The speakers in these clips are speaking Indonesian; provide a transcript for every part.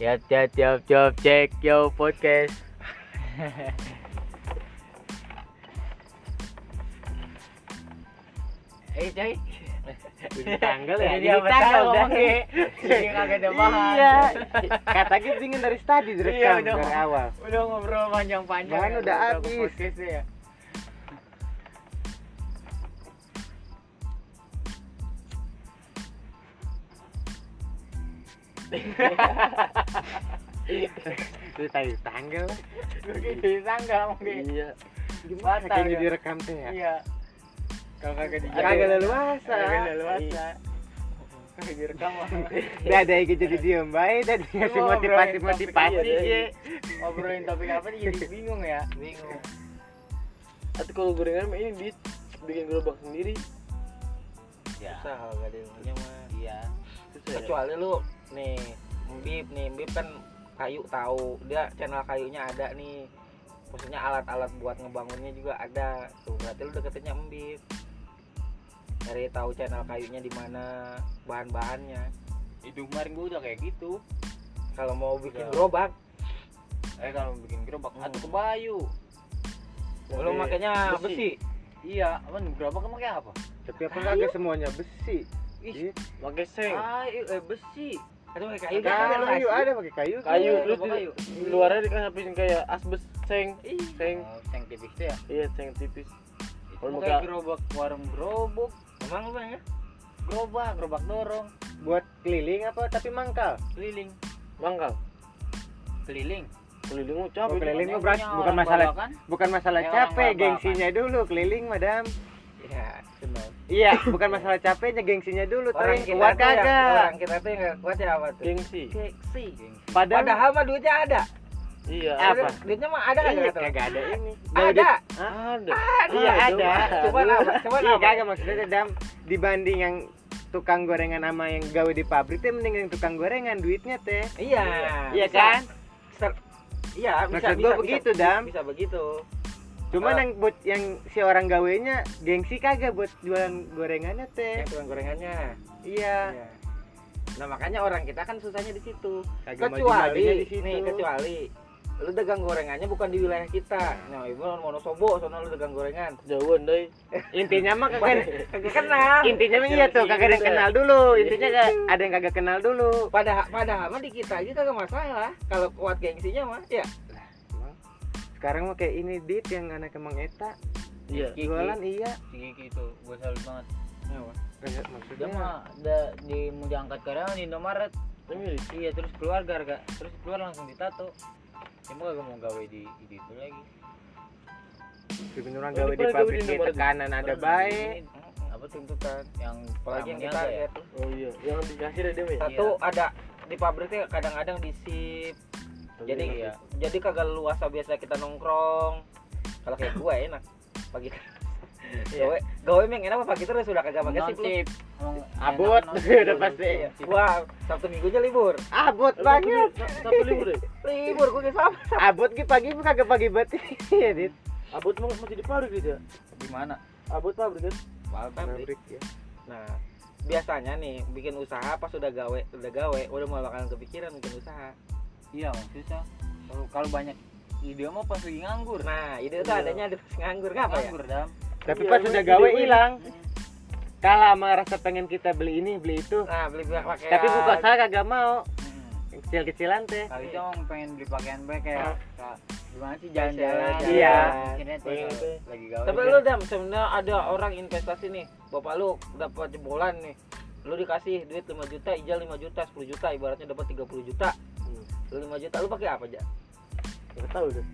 Tiap tiap tiap tiap cek yo podcast. Eh coy. Jadi tanggal ya. Apa tanggal udah. Oke. Jadi kagak ada bahan. Iya. Kata kita ingin dari tadi Iya, direkam udah. dari awal. Udah ngobrol panjang-panjang. Ya, udah habis. ya. Itu tadi tanggal. Gue jadi tanggal mungkin. Iya. Gimana Kayaknya direkam teh ya. Iya. Kalau kagak dijaga. Kagak leluasa. Kagak leluasa. Iya. Kagak direkam. Udah ada yang jadi diem baik dan ngasih motivasi motivasi iya, ya. iya. Ngobrolin topik apa nih jadi bingung ya? Bingung. Atau kalau gorengan ini di bikin gerobak sendiri. Ya. Susah kalau gak ada yang punya mah. Iya. Ya? kecuali lu nih Mbip nih Mbip kan kayu tahu dia channel kayunya ada nih maksudnya alat-alat buat ngebangunnya juga ada tuh berarti lu deketinnya Mbip dari tahu channel kayunya di mana bahan-bahannya Itu kemarin gua udah kayak gitu. kalau mau bikin Ya. gerobak Eh kalau bikin gerobak Hmm. atau kebayu. makanya besi, Iya, apa gerobak kan pakai apa? Tapi apa kagak semuanya besi? Ih, Ih, Pakai seng. kayu eh besi. Pakai kayu Kayu kan kayu ada pakai kayu. Kayu Iya, terus gerobak di, kayu. di luarnya dikasih kayak asbes seng. Seng. Oh, tipis ya. Iya, seng tipis. Kalau kayak ke- gerobak warung gerobak, emang lu ya gerobak, gerobak dorong, Buat keliling apa tapi mangkal? keliling, Mangkal. keliling. Keliling mau Oh, capek. keliling mah beras punya bukan masalah babakan. bukan masalah Kayak orang capek, gengsinya dulu keliling, Madam. ya Iya, bukan masalah capeknya, gengsinya dulu. orang kita kuat tuh yang kagak. orang kita tuh yang kuat ya apa tuh Gengsi. Gengsi. Padahal padahal mah duitnya ada Iya. Apa? duitnya mah ada kan Iya, kagak ada ini. Gak ada Ada. Iya ada. Coba apa? Coba Iya apa? kagak maksudnya dam dibanding yang tukang gorengan sama yang gawe di pabrik teh mending yang tukang gorengan duitnya teh. Iya. Iya kan? Iya, bisa Maksud bisa, begitu, Dam. Bisa begitu. Cuman Ah. yang buat yang si orang gawenya gengsi kagak buat jualan gorengannya teh. Yang tukang gorengannya. Iya. Iya. Nah, makanya orang kita kan susahnya di situ. Kagak kecuali di situ. nih, kecuali lu dagang gorengannya bukan di wilayah kita. Nah, ibu Wonosobo sono lu dagang gorengan. Jauhan deh. Intinya mah kagak Kagak kenal. intinya mah iya tuh kagak ada yang kenal dulu. Intinya kagak ada yang kagak kenal dulu. Padahal padahal mah di kita aja kagak masalah. Kalau kuat gengsinya mah ya. Sekarang mah kayak ini dit yang anak emang eta Iya. Kiki. jualan iya. Si Kiki itu gue salut banget. Kagak Dia maksudnya mah da, di mau diangkat karyawan di Indomaret. Ini Iya, terus keluar gara terus keluar langsung ditato. Dia mah kagak mau gawe di, di itu lagi. beneran Oh, gawe di pabrik di tekanan ada baik. apa tuntutan yang Apalagi yang kita ya. tuh. Oh iya, yang dikasih ada dia mah ya. Satu ada di pabriknya kadang-kadang di sip. Jadi Iya. jadi kagak luasa biasa kita nongkrong. Kalau kayak gua enak pagi gawe gawe yang enak apa pagi terus sudah kagak pakai sip lu. Nonsip. udah pasti. Iya. Gua Sabtu Minggunya libur. Abot banget. Satu libur deh. Libur gua ke sama. Abot ki pagi kagak pagi banget. Iya, Dit. Abut emang masih di pabrik gitu ya? Di mana? Abut pabrik kan? Pabrik. Pabrik ya. Nah, biasanya nih bikin usaha pas udah gawe, udah gawe, udah mulai bakalan kepikiran bikin usaha. Iya, susah. Kalau kalau banyak ide mah pas lagi nganggur. Nah, ide itu Iya. adanya di pas nganggur ngapa ya? nganggur, Dam. Tapi Iya, pas emang udah ide gawe hilang. Kalah sama rasa pengen kita beli ini, beli itu. Nah, beli pakai Tapi buka usaha kagak mau. Hmm. Kecil-kecilan teh. Kali itu emang pengen beli pakaian baik kayak kayak gimana sih Jalan-jalan. Iya. Lagi gawe. Tapi lu dam sebenarnya ada orang investasi nih. Bapak lu dapat jebolan nih. Lu dikasih duit 5 juta, ijal 5 juta, 10 juta, ibaratnya dapat 30 juta. Hmm. Lu 5 juta lu pakai apa aja? Enggak tahu deh.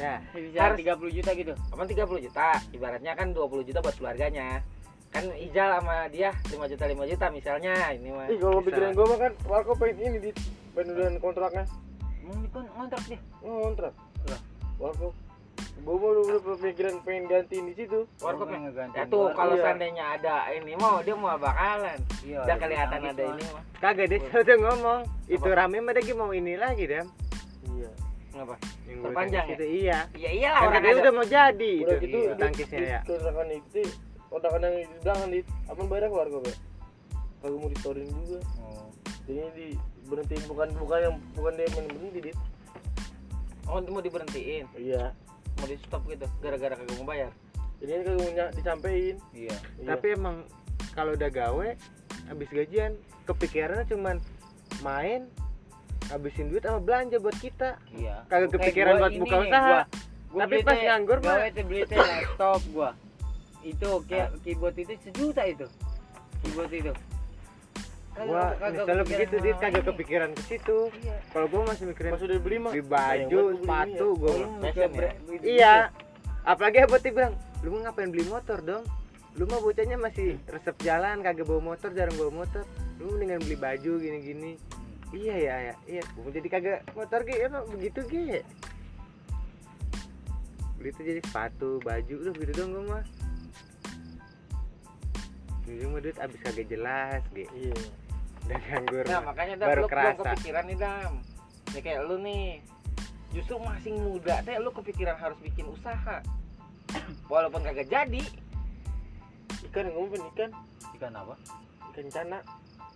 Ya. bisa Harus- 30 juta gitu. Apa 30 juta? Ibaratnya kan 20 juta buat keluarganya. Kan ijal sama dia 5 juta 5 juta misalnya ini mah. Ih, kalau pikiran gua mah kan Warko pengen ini di pendudukan kontraknya. Di kon- kontrak dia. Ngontrak. Lah. Warko. Mau udah berpikiran pengen gantiin di situ. Warkop Pengen ya? Ya tuh warkop. kalau Iya. seandainya ada ini mau dia mau bakalan. Iya, Udah kelihatan ada ini mah. Kagak deh, saya udah ngomong. Itu rame mah dia mau ini lagi, Dam. Iya. Ngapa? Yang Terpanjang itu iya. Ya iyalah Kan orang ada. udah mau jadi Udah itu gitu iya, tangkisnya ya. kontrakan itu kontrakan yang di belakang di apa bayar ke Warko, Be? Kagak mau di storein juga. Oh. ini di berhentiin bukan bukan yang bukan dia yang berhenti dit oh mau diberhentiin iya mau di stop gitu gara-gara kagak mau bayar. Ini kan punya disampein. Iya. Iya. tapi emang kalau udah gawe habis gajian kepikirannya cuman main habisin duit sama belanja buat kita. Iya. Kagak Kayak kepikiran buat ini buka usaha. gua- gua Tapi pas nganggur mah- gawe teh beli teh laptop gua. Itu kayak keyboard itu sejuta itu. Keyboard itu. Kagak- gua misalnya begitu dia sama kagak kepikiran ke situ. Iya. Kalau gua masih mikirin pas udah beli mah "Ah, yang baju beli sepatu ini gua Oh, Fashion ya? gitu. iya. Apalagi abot dia bilang lu mau ngapain beli motor dong? Lu mah bocahnya masih resep jalan kagak bawa motor jarang bawa motor. Lu mendingan beli baju gini-gini. Iya ya ya iya. Gua jadi kagak motor ge emang begitu ge beli tuh jadi sepatu baju udah gitu dong gua mah. Jadi mah duit abis kagak jelas ge iya udah nganggur nah makanya dam baru lu belum kerasa. kepikiran nih dam. Ya kayak lu nih justru masih muda teh lu kepikiran harus bikin usaha. Walaupun kagak jadi. Ikan yang ngomong ikan. Ikan apa? Ikan cana.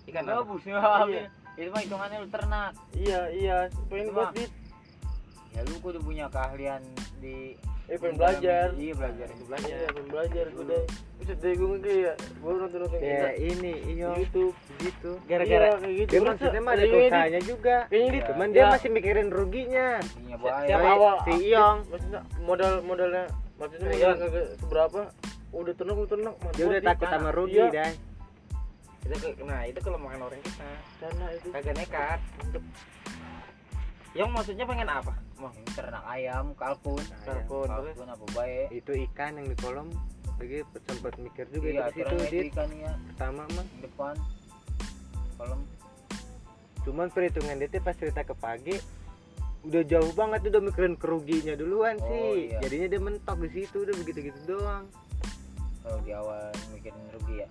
Ikan apa? gabus ya Iya. itu mah hitungannya lu ternak. Iya iya. Pengen buat ya lu kudu punya keahlian di eh pengen belajar. Iya belajar itu belajar. Iya pengen belajar gue deh. Bisa deh gue kayak gue nonton nonton ya ini iyo. YouTube. Gitu. Gara-gara Iya, kayak gitu. dia maksudnya mah ada usahanya juga. Kayaknya Iya. cuman dia Ya. masih mikirin ruginya. Bahaya. siapa awal? si Iyong. Maksudnya modal modalnya maksudnya Iya. modal kagak seberapa? Udah tenang udah tenang. Dia udah takut sama rugi Iya. dah itu nah itu kelemahan orang kita. Cana itu kagak nekat yang maksudnya pengen apa? Wah, ini ternak ayam kalkun Kalkun, terus? kalkun apa baik itu ikan yang di kolam lagi sempat mikir juga iya itu di situ aturannya itu dit. ikan ya pertama mah di depan kolam cuman perhitungan dia pas cerita ke pagi udah jauh banget udah mikirin keruginya duluan Oh, sih. iya. jadinya dia mentok di situ udah begitu gitu doang. Kalau di awal mikirin rugi ya?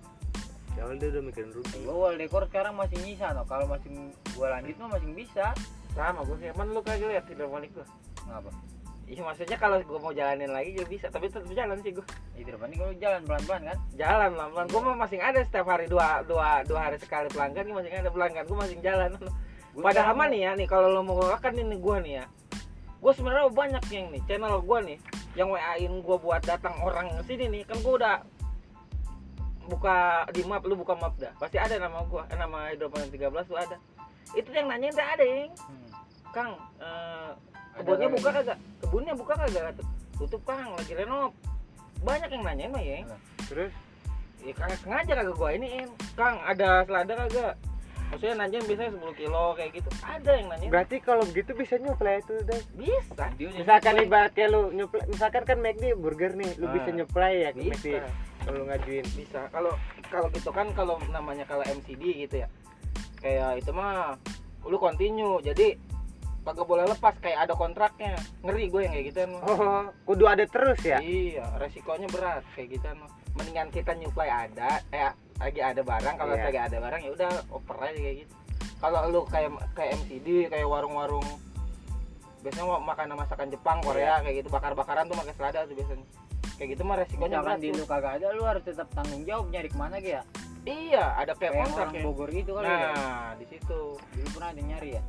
Di awal dia udah mikirin rugi. Gua wall dekor sekarang masih nyisa no. Kalau masih gua lanjut mah masih bisa sama gue sih emang lu kagak lihat tidak balik gue ngapa iya maksudnya kalau gue mau jalanin lagi juga bisa tapi tetap jalan sih gue depan ini kalau jalan pelan pelan kan? Jalan pelan pelan gue mah masih ada setiap hari dua dua dua hari sekali pelanggan gue masih ada pelanggan gue masih jalan. Gua padahal mah nih ya nih kalau lo mau makan ini gue nih ya. Gue sebenarnya banyak yang nih channel gue nih yang wa in gue buat datang orang ke sini nih kan gue udah buka di map lu buka map dah. Pasti ada nama gue eh, nama hidroponik 13 tuh ada itu yang nanyain tuh ada yang Hmm. kang eh, Ada kebunnya buka kagak? Kebunnya buka kagak? Tutup kang lagi renov. Banyak yang nanyain mah ya terus? Ya kagak sengaja kagak gua iniin kang ada selada kagak? Maksudnya nanyain biasanya 10 kilo kayak gitu. Ada yang nanyain berarti kalau begitu bisa nyuplai itu deh bisa. Misalkan nyuplai. ibarat kayak lu nyuplai misalkan kan McD burger nih lu Ah, bisa nyuplai ya ke McD bisa kalau lu ngajuin. Bisa. Kalau kalau gitu kan kalau namanya kalau MCD gitu ya kayak itu mah lu continue jadi kagak boleh lepas kayak ada kontraknya ngeri gue yang kayak gitu mah oh kudu ada terus ya Iya, resikonya berat kayak gitu mah. Mendingan kita nyuplai ada, eh lagi ada barang, kalau Iya. lagi ada barang ya udah oper aja kayak gitu. Kalau lu kayak kayak MCD, kayak warung-warung biasanya mau makanan masakan Jepang. Korea kayak gitu bakar-bakaran tuh pakai selada tuh biasanya. Kayak gitu mah resikonya misalkan berat di lu kagak ada lu harus tetap tanggung jawab nyari ke mana gitu ya Iya, ada kayak kontrak orang ya. Bogor gitu kali ya Nah, di situ. dulu pernah ada nyari ya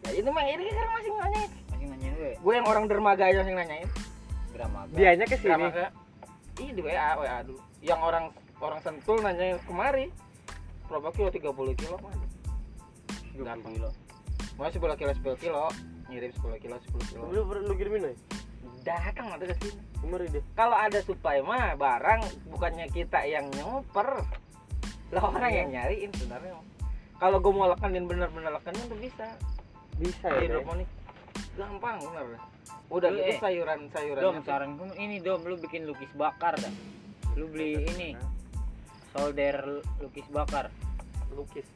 Nah, ini mah ini sekarang masih nanyain. masih nanyain gue Gue yang orang dermaga aja masih nanyain. Gramaga dianya ke sini Dermaga. Iya di WA, WA dulu. Yang orang orang sentul nanyain kemari. Berapa kilo? 30 kilo mah. 20 Gampang. kilo Mau 10 kilo 10 kilo, ngirim 10 kilo 10 kilo. lu lu kirimin nih Datang ada ke sini. kemari deh Kalau ada supply mah barang bukannya kita yang nyoper. Lah orang yang nyariin sebenarnya. Kalau gue mau lekenin bener-bener lekenin tuh bisa. bisa ya? Hidroponik gampang bener dah. Udah Lu, gitu eh, sayuran sayuran. dom saran gue ini dom lu bikin lukis bakar dah lu beli ini solder lukis bakar lukis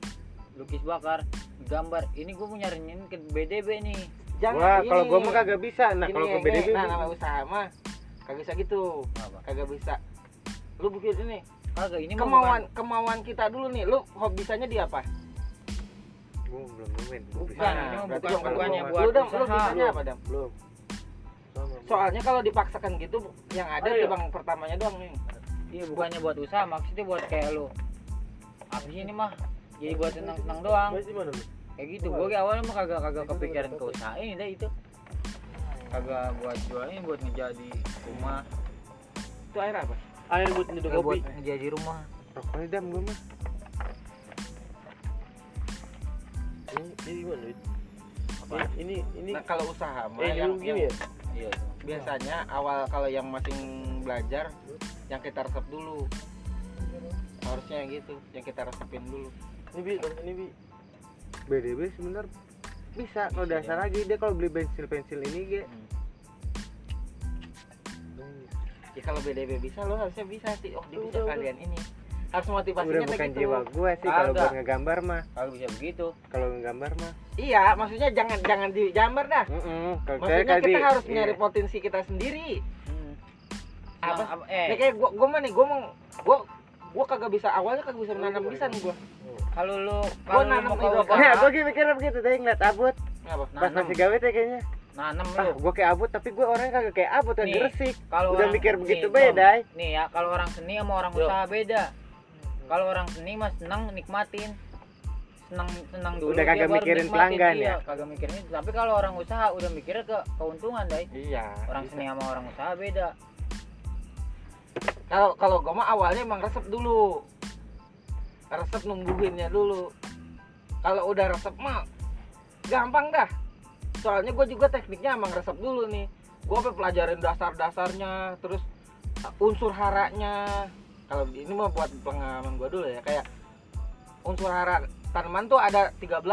lukis bakar gambar ini gue mau nyariin ke BDB nih Wah, kalau gua mah kagak bisa. Nah, kalau ke BDB nah nama usaha mah kagak bisa gitu. apa Kagak bisa. Lu bikin ini kagak ini kemauan kemauan kita dulu nih. Lu hobisanya di apa? gua belum nemuin. Bukan, Bukan, ini bukan bukannya buat lu dam, lu usaha. bisanya apa dam? belum Soalnya kalau dipaksakan gitu yang ada Ayo. timbang pertamanya doang nih. iya bukannya buat usaha maksudnya buat kayak lu apa sih ini mah jadi buat senang senang doang kayak gitu gue kayak awalnya mah kagak kagak kepikiran ke usaha ini dah itu kagak buat jual ini buat ngejadi rumah itu air apa Air buat nyeduh kagak buat kopi. ngejadi rumah rokoknya dam gue mah Ini ini gimana? Wid? Apa? Ini ini ini nah kalau usaha mah eh yang, gini yang ya? iya biasanya awal kalau yang masih belajar yang kita resep dulu harusnya yang gitu yang kita resepin dulu Ini bi, ini bi. BDB sebenernya bisa kalau dasar lagi dia kalau beli pensil pensil ini ge ya kalau BDB bisa lo harusnya bisa sih oh dia bisa udah. kalian ini harus motivasinya udah kayak bukan gitu jiwa gue sih kalau buat ngegambar mah kalau bisa begitu kalau ngegambar mah iya maksudnya jangan jangan digambar dah Mm-mm. Kalau maksudnya kayak kita harus iya. nyari potensi kita sendiri hmm. Apa? Nah, apa eh Nih kayak gua gua mah nih gua mau gua gua kagak bisa awalnya kagak bisa menanam kalau lu Gua kalau lu nanam mau. Nah, usaha gue mikir begitu tadi ngeliat abut pas masih gawe teh kayaknya. Nanam Ah, lu gue kayak abut tapi gue orangnya kagak kayak abut kagak Nih, resik. kalau Udah orang- mikir nih, begitu Tom, beda. nih ya kalau orang seni sama orang Yo. usaha beda. Kalau orang seni mah senang nikmatin. Senang senang dulu Udah kagak mikirin pelanggan iya, ya? kagak mikirin itu. Tapi kalau orang usaha udah mikirnya ke keuntungan dai. Iya orang bisa. seni sama orang usaha beda. Kalau kalau gua mah awalnya emang resep dulu. Resep nungguinnya dulu. Kalau udah resep mah gampang dah soalnya gue juga tekniknya emang resep dulu nih. Gue sampai pelajarin dasar-dasarnya terus unsur haranya. Kalau ini mah buat pengalaman gue dulu ya kayak unsur hara tanaman tuh ada 13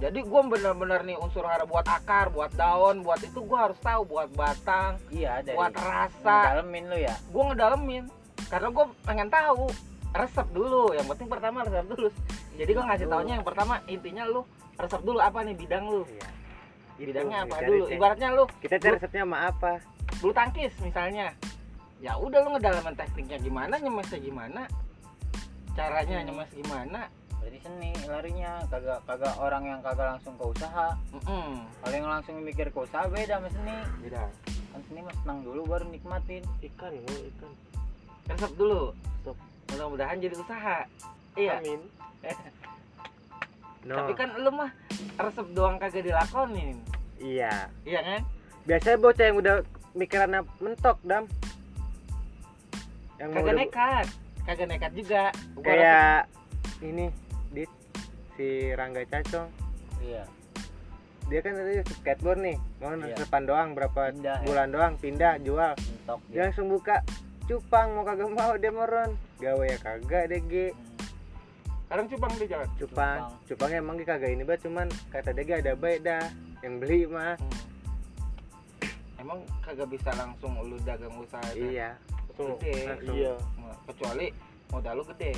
jadi gue bener-bener nih unsur hara buat akar buat daun buat itu gue harus tahu buat batang iya dari buat rasa. ngedalemin lu ya? Gue ngedalemin karena gue pengen tahu resep dulu. Yang penting pertama resep dulu. Jadi gue ngasih taunya yang pertama intinya lu resep dulu apa nih? Bidang lu. Iya. bidangnya apa dulu? teh. ibaratnya lu Kita cari resepnya sama apa? bulu tangkis misalnya. Ya udah lu ngedalamin tekniknya gimana nyemesnya gimana? Caranya Hmm. nyemes gimana? Berarti seni larinya. Kagak kagak orang yang kagak langsung ke usaha. Mm-mm. kalau yang langsung mikir ke usaha beda sama seni. Beda. Kan seni mah senang dulu baru nikmatin. Ikan ya, ikan. resep dulu. Mudah-mudahan jadi usaha. Iya. Amin. No. tapi kan lu mah resep doang kagak dilakonin Iya. iya kan Biasanya bocah yang udah mikirannya mentok, Dam. Yang kagak udah- nekat kagak nekat juga Gua kayak ini dit si Rangga Cacong iya dia kan tadi skateboard nih mau Iya. resepan doang berapa Pindah ya. bulan doang pindah jual mentok dia dia langsung buka cupang mau kagak mau dia meron gawe ya kagak deh. Hmm. Sekarang cupang di jalan? Cupang. Cupang. cupangnya emang Ge kagak ini banget cuman kata dia Ge ada baik dah. Yang beli mah. Emang kagak bisa langsung lu dagang usaha iya. Gede. langsung. Iya. Kecuali modal lu gede.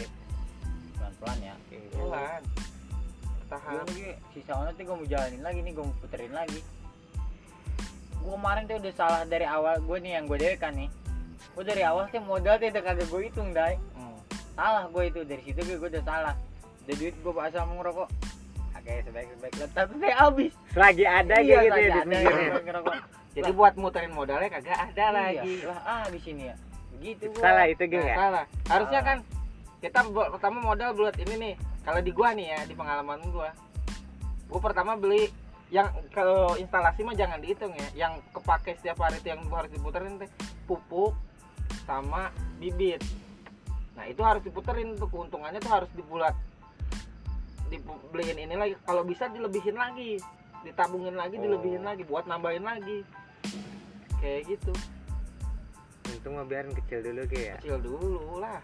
Pelan pelan ya pelan. Gue tahap sisa ono tuh gue mau jalanin lagi nih gue mau puterin lagi. Gue kemarin tuh udah salah dari awal. Gue nih yang gue dewe kan nih. Gue dari awal sih modal tuh udah kagak gue hitung dai. Salah gue itu dari situ gue udah salah. Udah duit gue pas sama ngerokok. Oke, sebaik sebaik tapi saya habis. Selagi ada iya gitu lagi ya ada ngerokok. Jadi buat muterin modalnya kagak ada lagi. iya. lah ah di sini ya. Begitu gua. Salah itu Ge Nah, ya? salah. Harusnya Salah. kan kita buat pertama modal buat ini nih. Kalau di gua nih ya di pengalaman gua. Gua pertama beli yang kalau instalasi mah jangan dihitung ya. Yang kepake setiap hari itu yang harus diputerin teh pupuk sama bibit nah itu harus diputerin tuh keuntungannya tuh harus dibulat dibeliin ini lagi kalau bisa dilebihin lagi. Ditabungin lagi Oh. dilebihin lagi buat nambahin lagi. Kayak gitu. Untung mah biarin kecil dulu ya. Kecil dulu lah.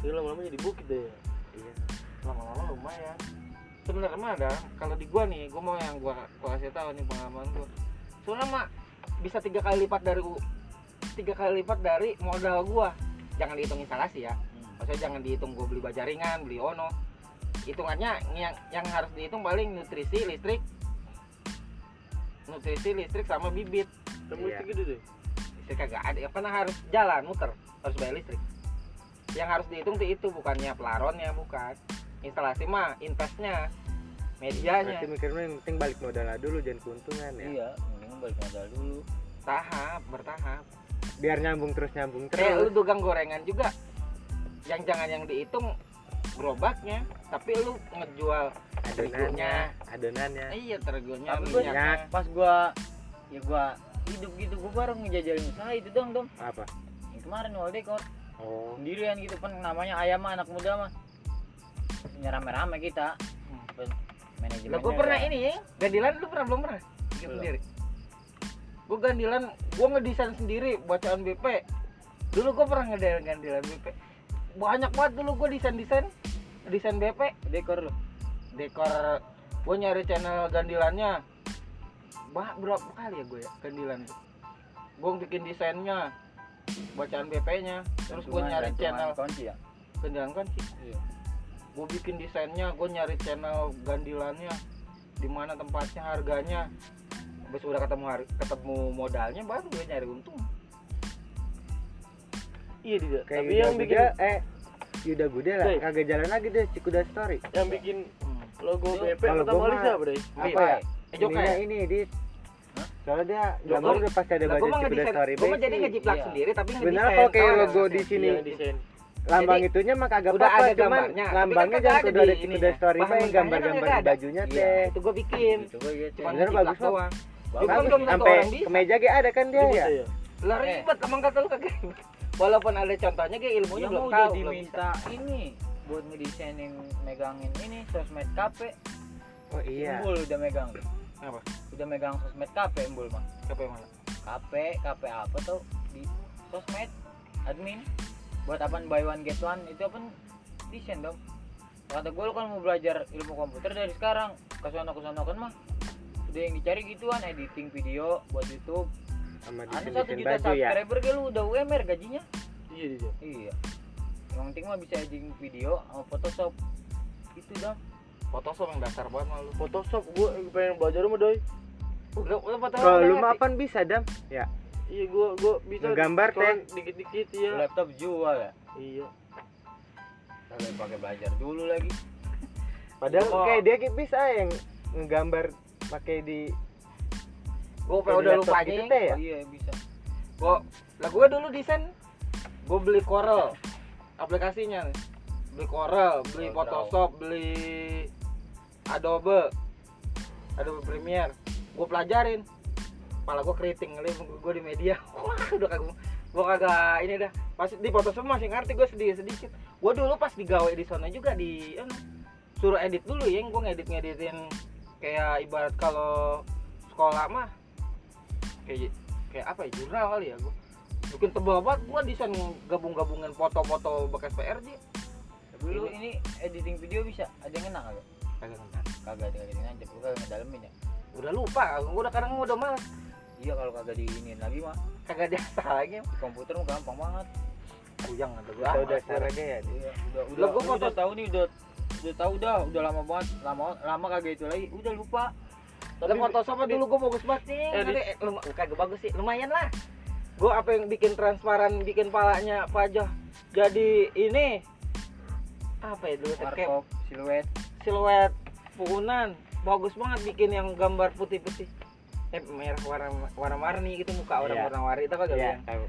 Tapi lama-lama jadi bukit deh. ya. iya. Lama-lama lumayan. Sebenarnya mah ada. Kalau di gua nih gua mau yang gua gua kasih tahu nih pengalaman gua. Soalnya mah bisa tiga kali lipat dari tiga kali lipat dari modal gua jangan dihitung instalasi ya. Hmm. maksudnya jangan dihitung gua beli bajaringan beli ono. Hitungannya yang yang harus dihitung paling nutrisi listrik. Nutrisi listrik sama bibit. Kamu Iya. itu gede deh. listrik kagak ada. Ya karena harus jalan muter harus bayar listrik. Yang harus dihitung tuh itu bukannya pelaronnya bukan. Instalasi mah investnya medianya. Berarti mikirnya yang penting balik modal dulu jangan keuntungan ya. Iya mending balik modal dulu. Tahap bertahap biar nyambung terus nyambung kayak lu terus. dagang gorengan juga. Yang jangan yang dihitung gerobaknya. Tapi lu ngejual adonannya adonannya. Iya gua- minyaknya. Pas gua ya gua hidup gitu gua baru ngejajalin usaha itu dong dong apa? Yang kemarin wall decor. Oh. Sendirian gitu kan namanya ayam mah anak muda mah. Punya rame-rame kita. Ben- manajemennya lah gua pernah ya. ini ya. Gandilan lu pernah belum pernah? Belum. sendiri gua gandilan gua ngedesain sendiri bacaan BP dulu gua pernah ngedesain gandilan BP banyak banget dulu gua desain desain desain BP dekor dekor gue nyari channel gandilannya. Bah berapa kali ya gue ya gandilan? Gue bikin desainnya bacaan BP nya terus gue nyari channel kunci ya? gandilan kan sih Iya. gue bikin desainnya gue nyari channel gandilannya di mana tempatnya harganya habis udah ketemu har- ketemu modalnya baru gue nyari untung iya dia kayak tapi Yuda yang bikin Guda, eh Yuda Guda lah Doi. kagak jalan lagi deh Cikuda Story yang bikin hmm. logo BP kalau pertama kali siapa deh apa Iya. ya eh ya? ini di Hah? soalnya dia gambar udah pasti ada baca mah Cikuda Story gue mah jadi ngejiplak Iya. sendiri tapi ngedesain kalau kayak logo di sini Iya, lambang Jadi, itunya mah kagak udah apa-apa ada cuman gambarnya, lambangnya kan jangan kudu ada di ininya. Story mah yang gambar-gambar bajunya Iya. teh itu gue bikin gitu Cuman bener bagus doang. Bagus. Itu kan bagus. belum tentu sampai orang bisa. kemeja ge ada kan dia Jemput ya? ya lah ribet emang kata lu kagak walaupun ada contohnya kayak ilmunya ya belum tahu jadi belum minta ini buat ngedesainin megangin ini sosmed KP oh iya. Embul udah megang. Apa? udah megang sosmed KP Embul mah yang mana? KP KP apa tuh? Di sosmed admin. Buat apaan buy one get one itu apa desain dong. Kata gue lu kan mau belajar ilmu komputer dari sekarang kesono kesono kan mah udah yang dicari gituan editing video buat YouTube. Sama anu satu juta baju ya? subscriber ge lu udah UMR gajinya. Iya dia iya. Yang penting mah bisa editing video sama Photoshop. Itu dong. Photoshop yang dasar banget malu Photoshop gua pengen belajar mah doi. Lu lu Photoshop kalau lu mah apaan bisa dam? Ya. Iya gua gua bisa sekolah Teh. dikit-dikit ya laptop jual ya? Iya. Kagak pakai belajar dulu lagi. Padahal Oh. kayak dia kayak bisa yang ngegambar pakai di di udah lupa gitu teh ya? Oh iya bisa. Gua lah gua dulu desain gua beli Corel aplikasinya nih. beli Corel beli. Photoshop beli Adobe Adobe Premiere. Gua pelajarin. Malah gua keriting kali gua di media. Wah udah kagak gua kagak ini dah. Pas di Photoshop masih ngerti gua sedikit sedikit. Gua dulu pas digawe di sana juga di anu, suruh edit dulu ya gua ngedit ngeditin kayak ibarat kalau sekolah mah kayak kayak apa ya jurnal kali ya gua. Bikin tebal banget gua desain gabung-gabungin foto-foto bekas PRJ tapi lu ini editing video bisa ada yang enak kagak? Kagak ngentar kagak ada yang aja lu kagak ngedalemin ya? Udah lupa gua udah kadang udah males. Iya kalau kagak diinin lagi mah. Kagak diasa lagi. Di komputer mah gampang banget. Kuyang ada dasar aja ya iya udah udah udah foto- tahu nih udah udah tahu dah udah lama banget lama lama kagak itu lagi. Udah lupa. Tapi Photoshop mah dulu? Gua bagus banget nih. Eh, eh, lum- kagak bagus sih, lumayan lah. Gua apa yang bikin transparan, bikin palanya pajah jadi ini? Apa ya dulu? Kayak siluet. siluet pukunan. Bagus banget bikin yang gambar putih-putih. Eh merah warna warna warni gitu muka orang Iya. warna warni itu kagak Iya, yang?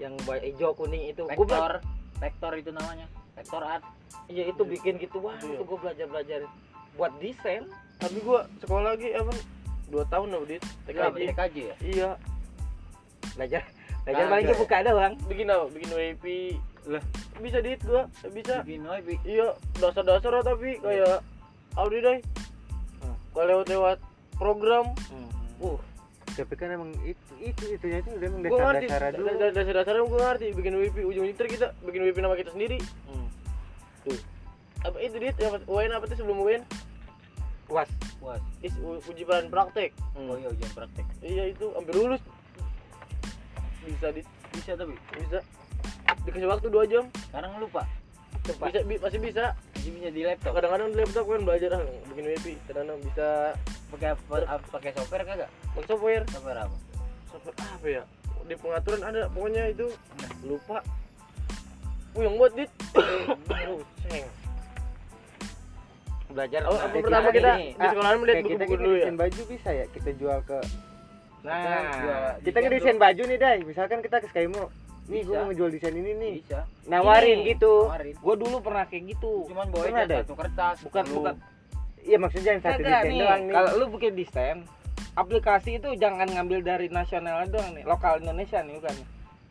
yang hijau kuning itu. Gua vektor vektor itu namanya vektor art. Iya itu bikin gitu. Wah Iya. itu gua belajar belajar buat desain. Tapi gua sekolah lagi apa dua tahun loh dit? TKJ TKJ TKJ ya? Iya. Belajar belajar paling ya? buka doang. Bikin apa? Bikin WP Lah. bisa dit gua bisa. Bikin wifi iya dasar-dasar tapi kayak Audi deh. Hmm. kalau lewat-lewat program. Uh. Tapi kan emang itu itu itunya itu udah emang gua dasar ngerti. dasar dulu. Dasar dasar gua ngerti. Bikin WP ujung ntar kita bikin WP nama kita sendiri. Hmm. Apa itu dit? Yang UN apa tuh sebelum UN was was is uji bahan praktek. Hmm. oh iya ujian praktek. Iya itu hampir lulus. Bisa dit? Bisa tapi? Bisa. Dikasih waktu dua jam. Sekarang lupa? Sumpah. bisa bi- masih bisa. Masih bisa di laptop? Kadang-kadang di laptop kan belajar ah, bikin WP kadang-kadang bisa. Pakai pakai software kagak? Pakai software. Software apa? Software apa ya? Di pengaturan ada pokoknya itu. Lupa Yang buat dit. Belajar Oh, nah, apa pertama kita- kita? ini, di sekolahan melihat kayak kita buku-buku kita dulu ya. desain baju bisa ya? Kita jual ke nah. Kita ngedesain baju nih dai. misalkan kita ke Skymo. Nih gue mau ngejual desain ini nih. Bisa. Nawarin Ini. gitu. Gua dulu pernah kayak gitu. cuman bawa satu kertas Bukan Lu- bukan. Iya maksudnya yang satu desain nih. doang nih. Kalau lu bikin desain, aplikasi itu jangan ngambil dari nasional doang nih, lokal Indonesia nih bukan.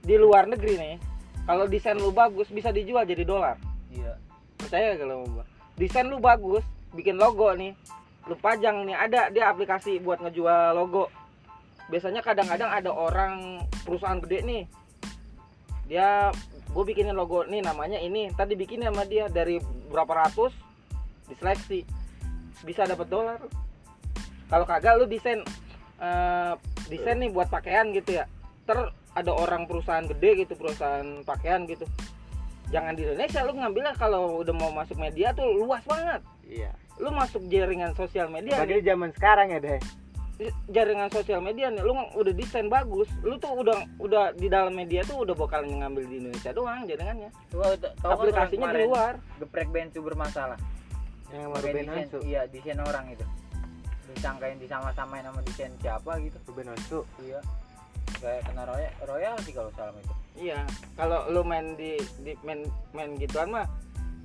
Di luar negeri nih. Kalau desain lu bagus bisa dijual jadi dolar. iya Percaya kalau gua? Desain lu bagus, bikin logo nih. Lu pajang nih, ada dia aplikasi buat ngejual logo. Biasanya kadang-kadang ada orang perusahaan gede nih. Dia gue bikinin logo nih namanya ini, tadi bikinin sama dia dari berapa ratus diseleksi bisa dapat dolar. Kalau kagak lu desain eh, desain nih buat pakaian gitu ya. Ter ada orang perusahaan gede gitu, perusahaan pakaian gitu. Jangan di Indonesia lu ngambilnya kalau udah mau masuk media tuh luas banget. Iya. Lu masuk jaringan sosial media di zaman sekarang ya deh. Jaringan sosial media nih lu udah desain bagus lu tuh udah udah di dalam media tuh udah bakal ngambil di Indonesia doang jaringannya. Kan aplikasinya di luar geprek band tuh bermasalah yang Pakai Ruben desain iya desain orang itu. Disangkain disama-samain sama desain siapa gitu. Ruben Onsu iya kayak kena royal royal sih kalau salah itu. Iya kalau lu main di, di main main gituan mah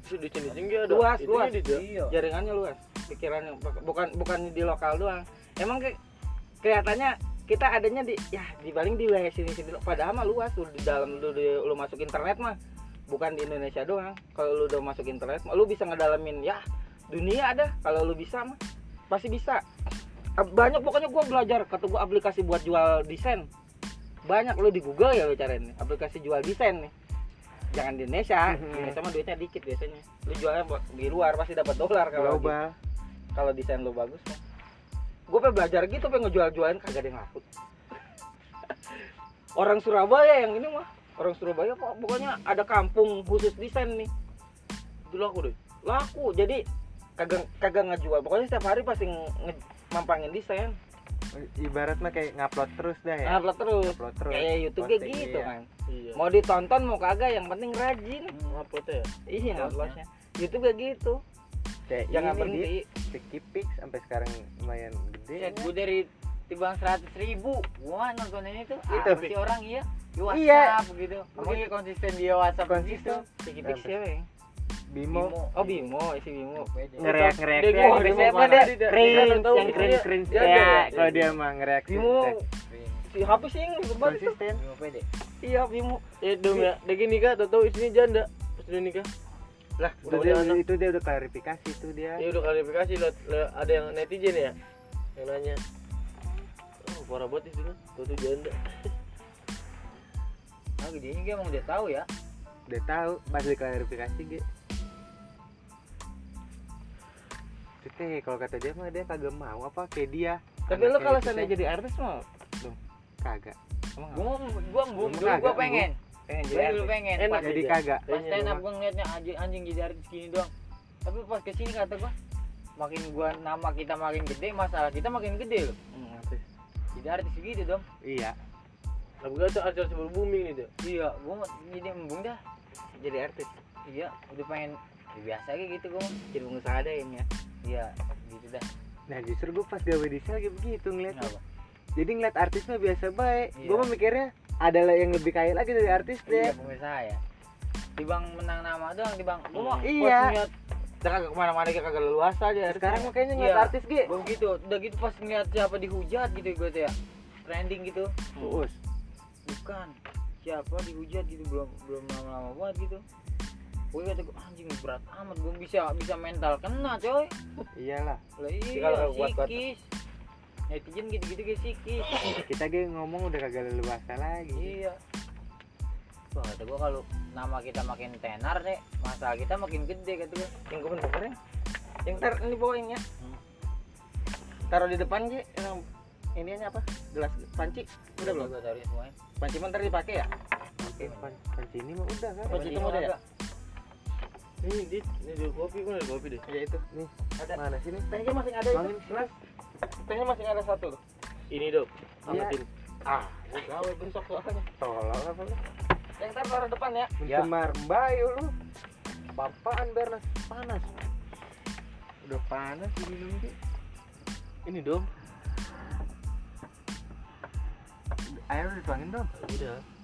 di sini tinggi ada. Luas, luas. dia. iya. Jaringannya luas pikirannya Buk- bukan bukan di lokal doang. Emang kayak kelihatannya kita adanya di ya di paling di wilayah sini sini. Padahal mah luas lu di dalam lu, di- lu masuk internet mah bukan di Indonesia doang. Kalau lu udah masuk internet mah lu bisa ngedalamin ya dunia ada. Kalau lu bisa mah pasti bisa. Banyak pokoknya gua belajar kata gua aplikasi buat jual desain banyak. Lu di Google ya lu cariin aplikasi jual desain nih. Jangan di Indonesia di Indonesia mah duitnya dikit biasanya. Lu jualnya di luar pasti dapat dolar kalau gitu global kalau desain lo bagus mah. Gue pengen belajar gitu pengen ngejual jualin kagak ada yang laku orang Surabaya yang ini mah orang Surabaya kok pokoknya ada kampung khusus desain nih. Itu laku deh. laku jadi kagak kagak ngejual. Pokoknya setiap hari pasti nge- mampangin desain ibarat mah kayak ngupload terus dah ya. Upload terus. Upload terus. Kayak YouTube kayak posting, gitu iya. kan Iya. mau ditonton mau kagak yang penting rajin. Uploadnya ya. iya Uploadnya. uploadnya YouTube kayak gitu. Kayak jangan ini berhenti. Pix sampai sekarang lumayan gede ya. gue dari tibang seratus ribu. Gua nonton ini tuh Itu. apa sih orang iya. Di Iya. WhatsApp gitu. Mungkin konsisten dia WhatsApp Konsisten. gitu. Tiki-tiki siapa ya Bimo, oh Bimo isi Bimo. Ngereak ngereak Dia ya, gua- biasanya dia apa dia. Dia- dia tahu yang dia- cringe dia ya kalau dia mah ngereak Bimo. si HP sih yang itu konsisten. Bimo pede. Iya Bimo. Eh, dom ya. Dia gini nikah, tau tahu istrinya janda. Pas dia nikah. lah itu Udah dia, itu dia udah klarifikasi tuh dia. Ya udah klarifikasi ada yang netizen ya yang nanya. Oh, parah banget istrinya. Tuh tuh janda. nah gede ini emang udah tahu ya. Udah tahu pas diklarifikasi ge Itu teh. Kalau kata dia mah dia kagak mau apa kayak dia. Tapi lu Anaknya kalau sana teh jadi artis mah kagak. Emang gua gua gua Gua kagak, pengen. Pengen jadi dulu pengen. Enak jadi kagak. Pas stand up gua ngeliatnya anjing anjing jadi artis gini doang. Tapi pas ke sini kata gua makin gua nama kita makin gede masalah kita makin gede loh. Hmm, artis. Jadi artis gitu dong. Iya Gak tuh artis baru booming nih tuh. iya gua mau jadi embung dah. Jadi artis. Iya udah pengen ya biasa aja gitu gua mah. jadi pengusaha deh ini ya. Iya gitu dah. Nah justru gue pas gawe di sel kayak begitu ngeliatnya. Kenapa? Jadi ngeliat artis mah biasa baik. Iya. gue mah mikirnya ada yang lebih kaya lagi dari artis iya deh pengusaha ya. Dibang menang nama doang dibang gua mau Iya. pas ngeliat kita kagak ke mana-mana kita kagak leluasa aja. Sekarang mah kayaknya ngeliat Iya. artis ge gua gitu. Udah gitu pas ngeliat siapa dihujat gitu gua tuh ya. Trending gitu. Uus bukan. Siapa dihujat gitu belum belum lama-lama banget gitu. Gue kata gue anjing berat amat gue bisa bisa mental kena coy. Iyalah. Lah iya psikis. Netizen gitu-gitu kayak psikis. Kita ge ngomong udah kagak leluasa lagi. Iya. Wah, kata gue kalau nama kita makin tenar deh masalah kita makin gede kata gue yang gue bener ya? Yang tar ini bawain ya Hmm. taruh di depan Ji yang ininya apa? Gelas. Panci? Udah belum? Taruhin semuanya. Panci mah ntar dipakai ya? Oke, pan panci ini mah udah kan Panci itu udah ya? Ini dit, ini di kopi, mana ada kopi deh. ya itu. Nih ada. mana sini tehnya masih ada Bangin itu gelas tehnya masih ada satu tuh Ini dong. Iya. Angetin. ah gawe bentuk soalnya. Tolol apa lu? Yang tar taruh depan ya. Ya. mencemar bayu lu. Papaan bernas? Panas. Udah panas ini Ki. Ini dong. Air udah dituangin dong Udah.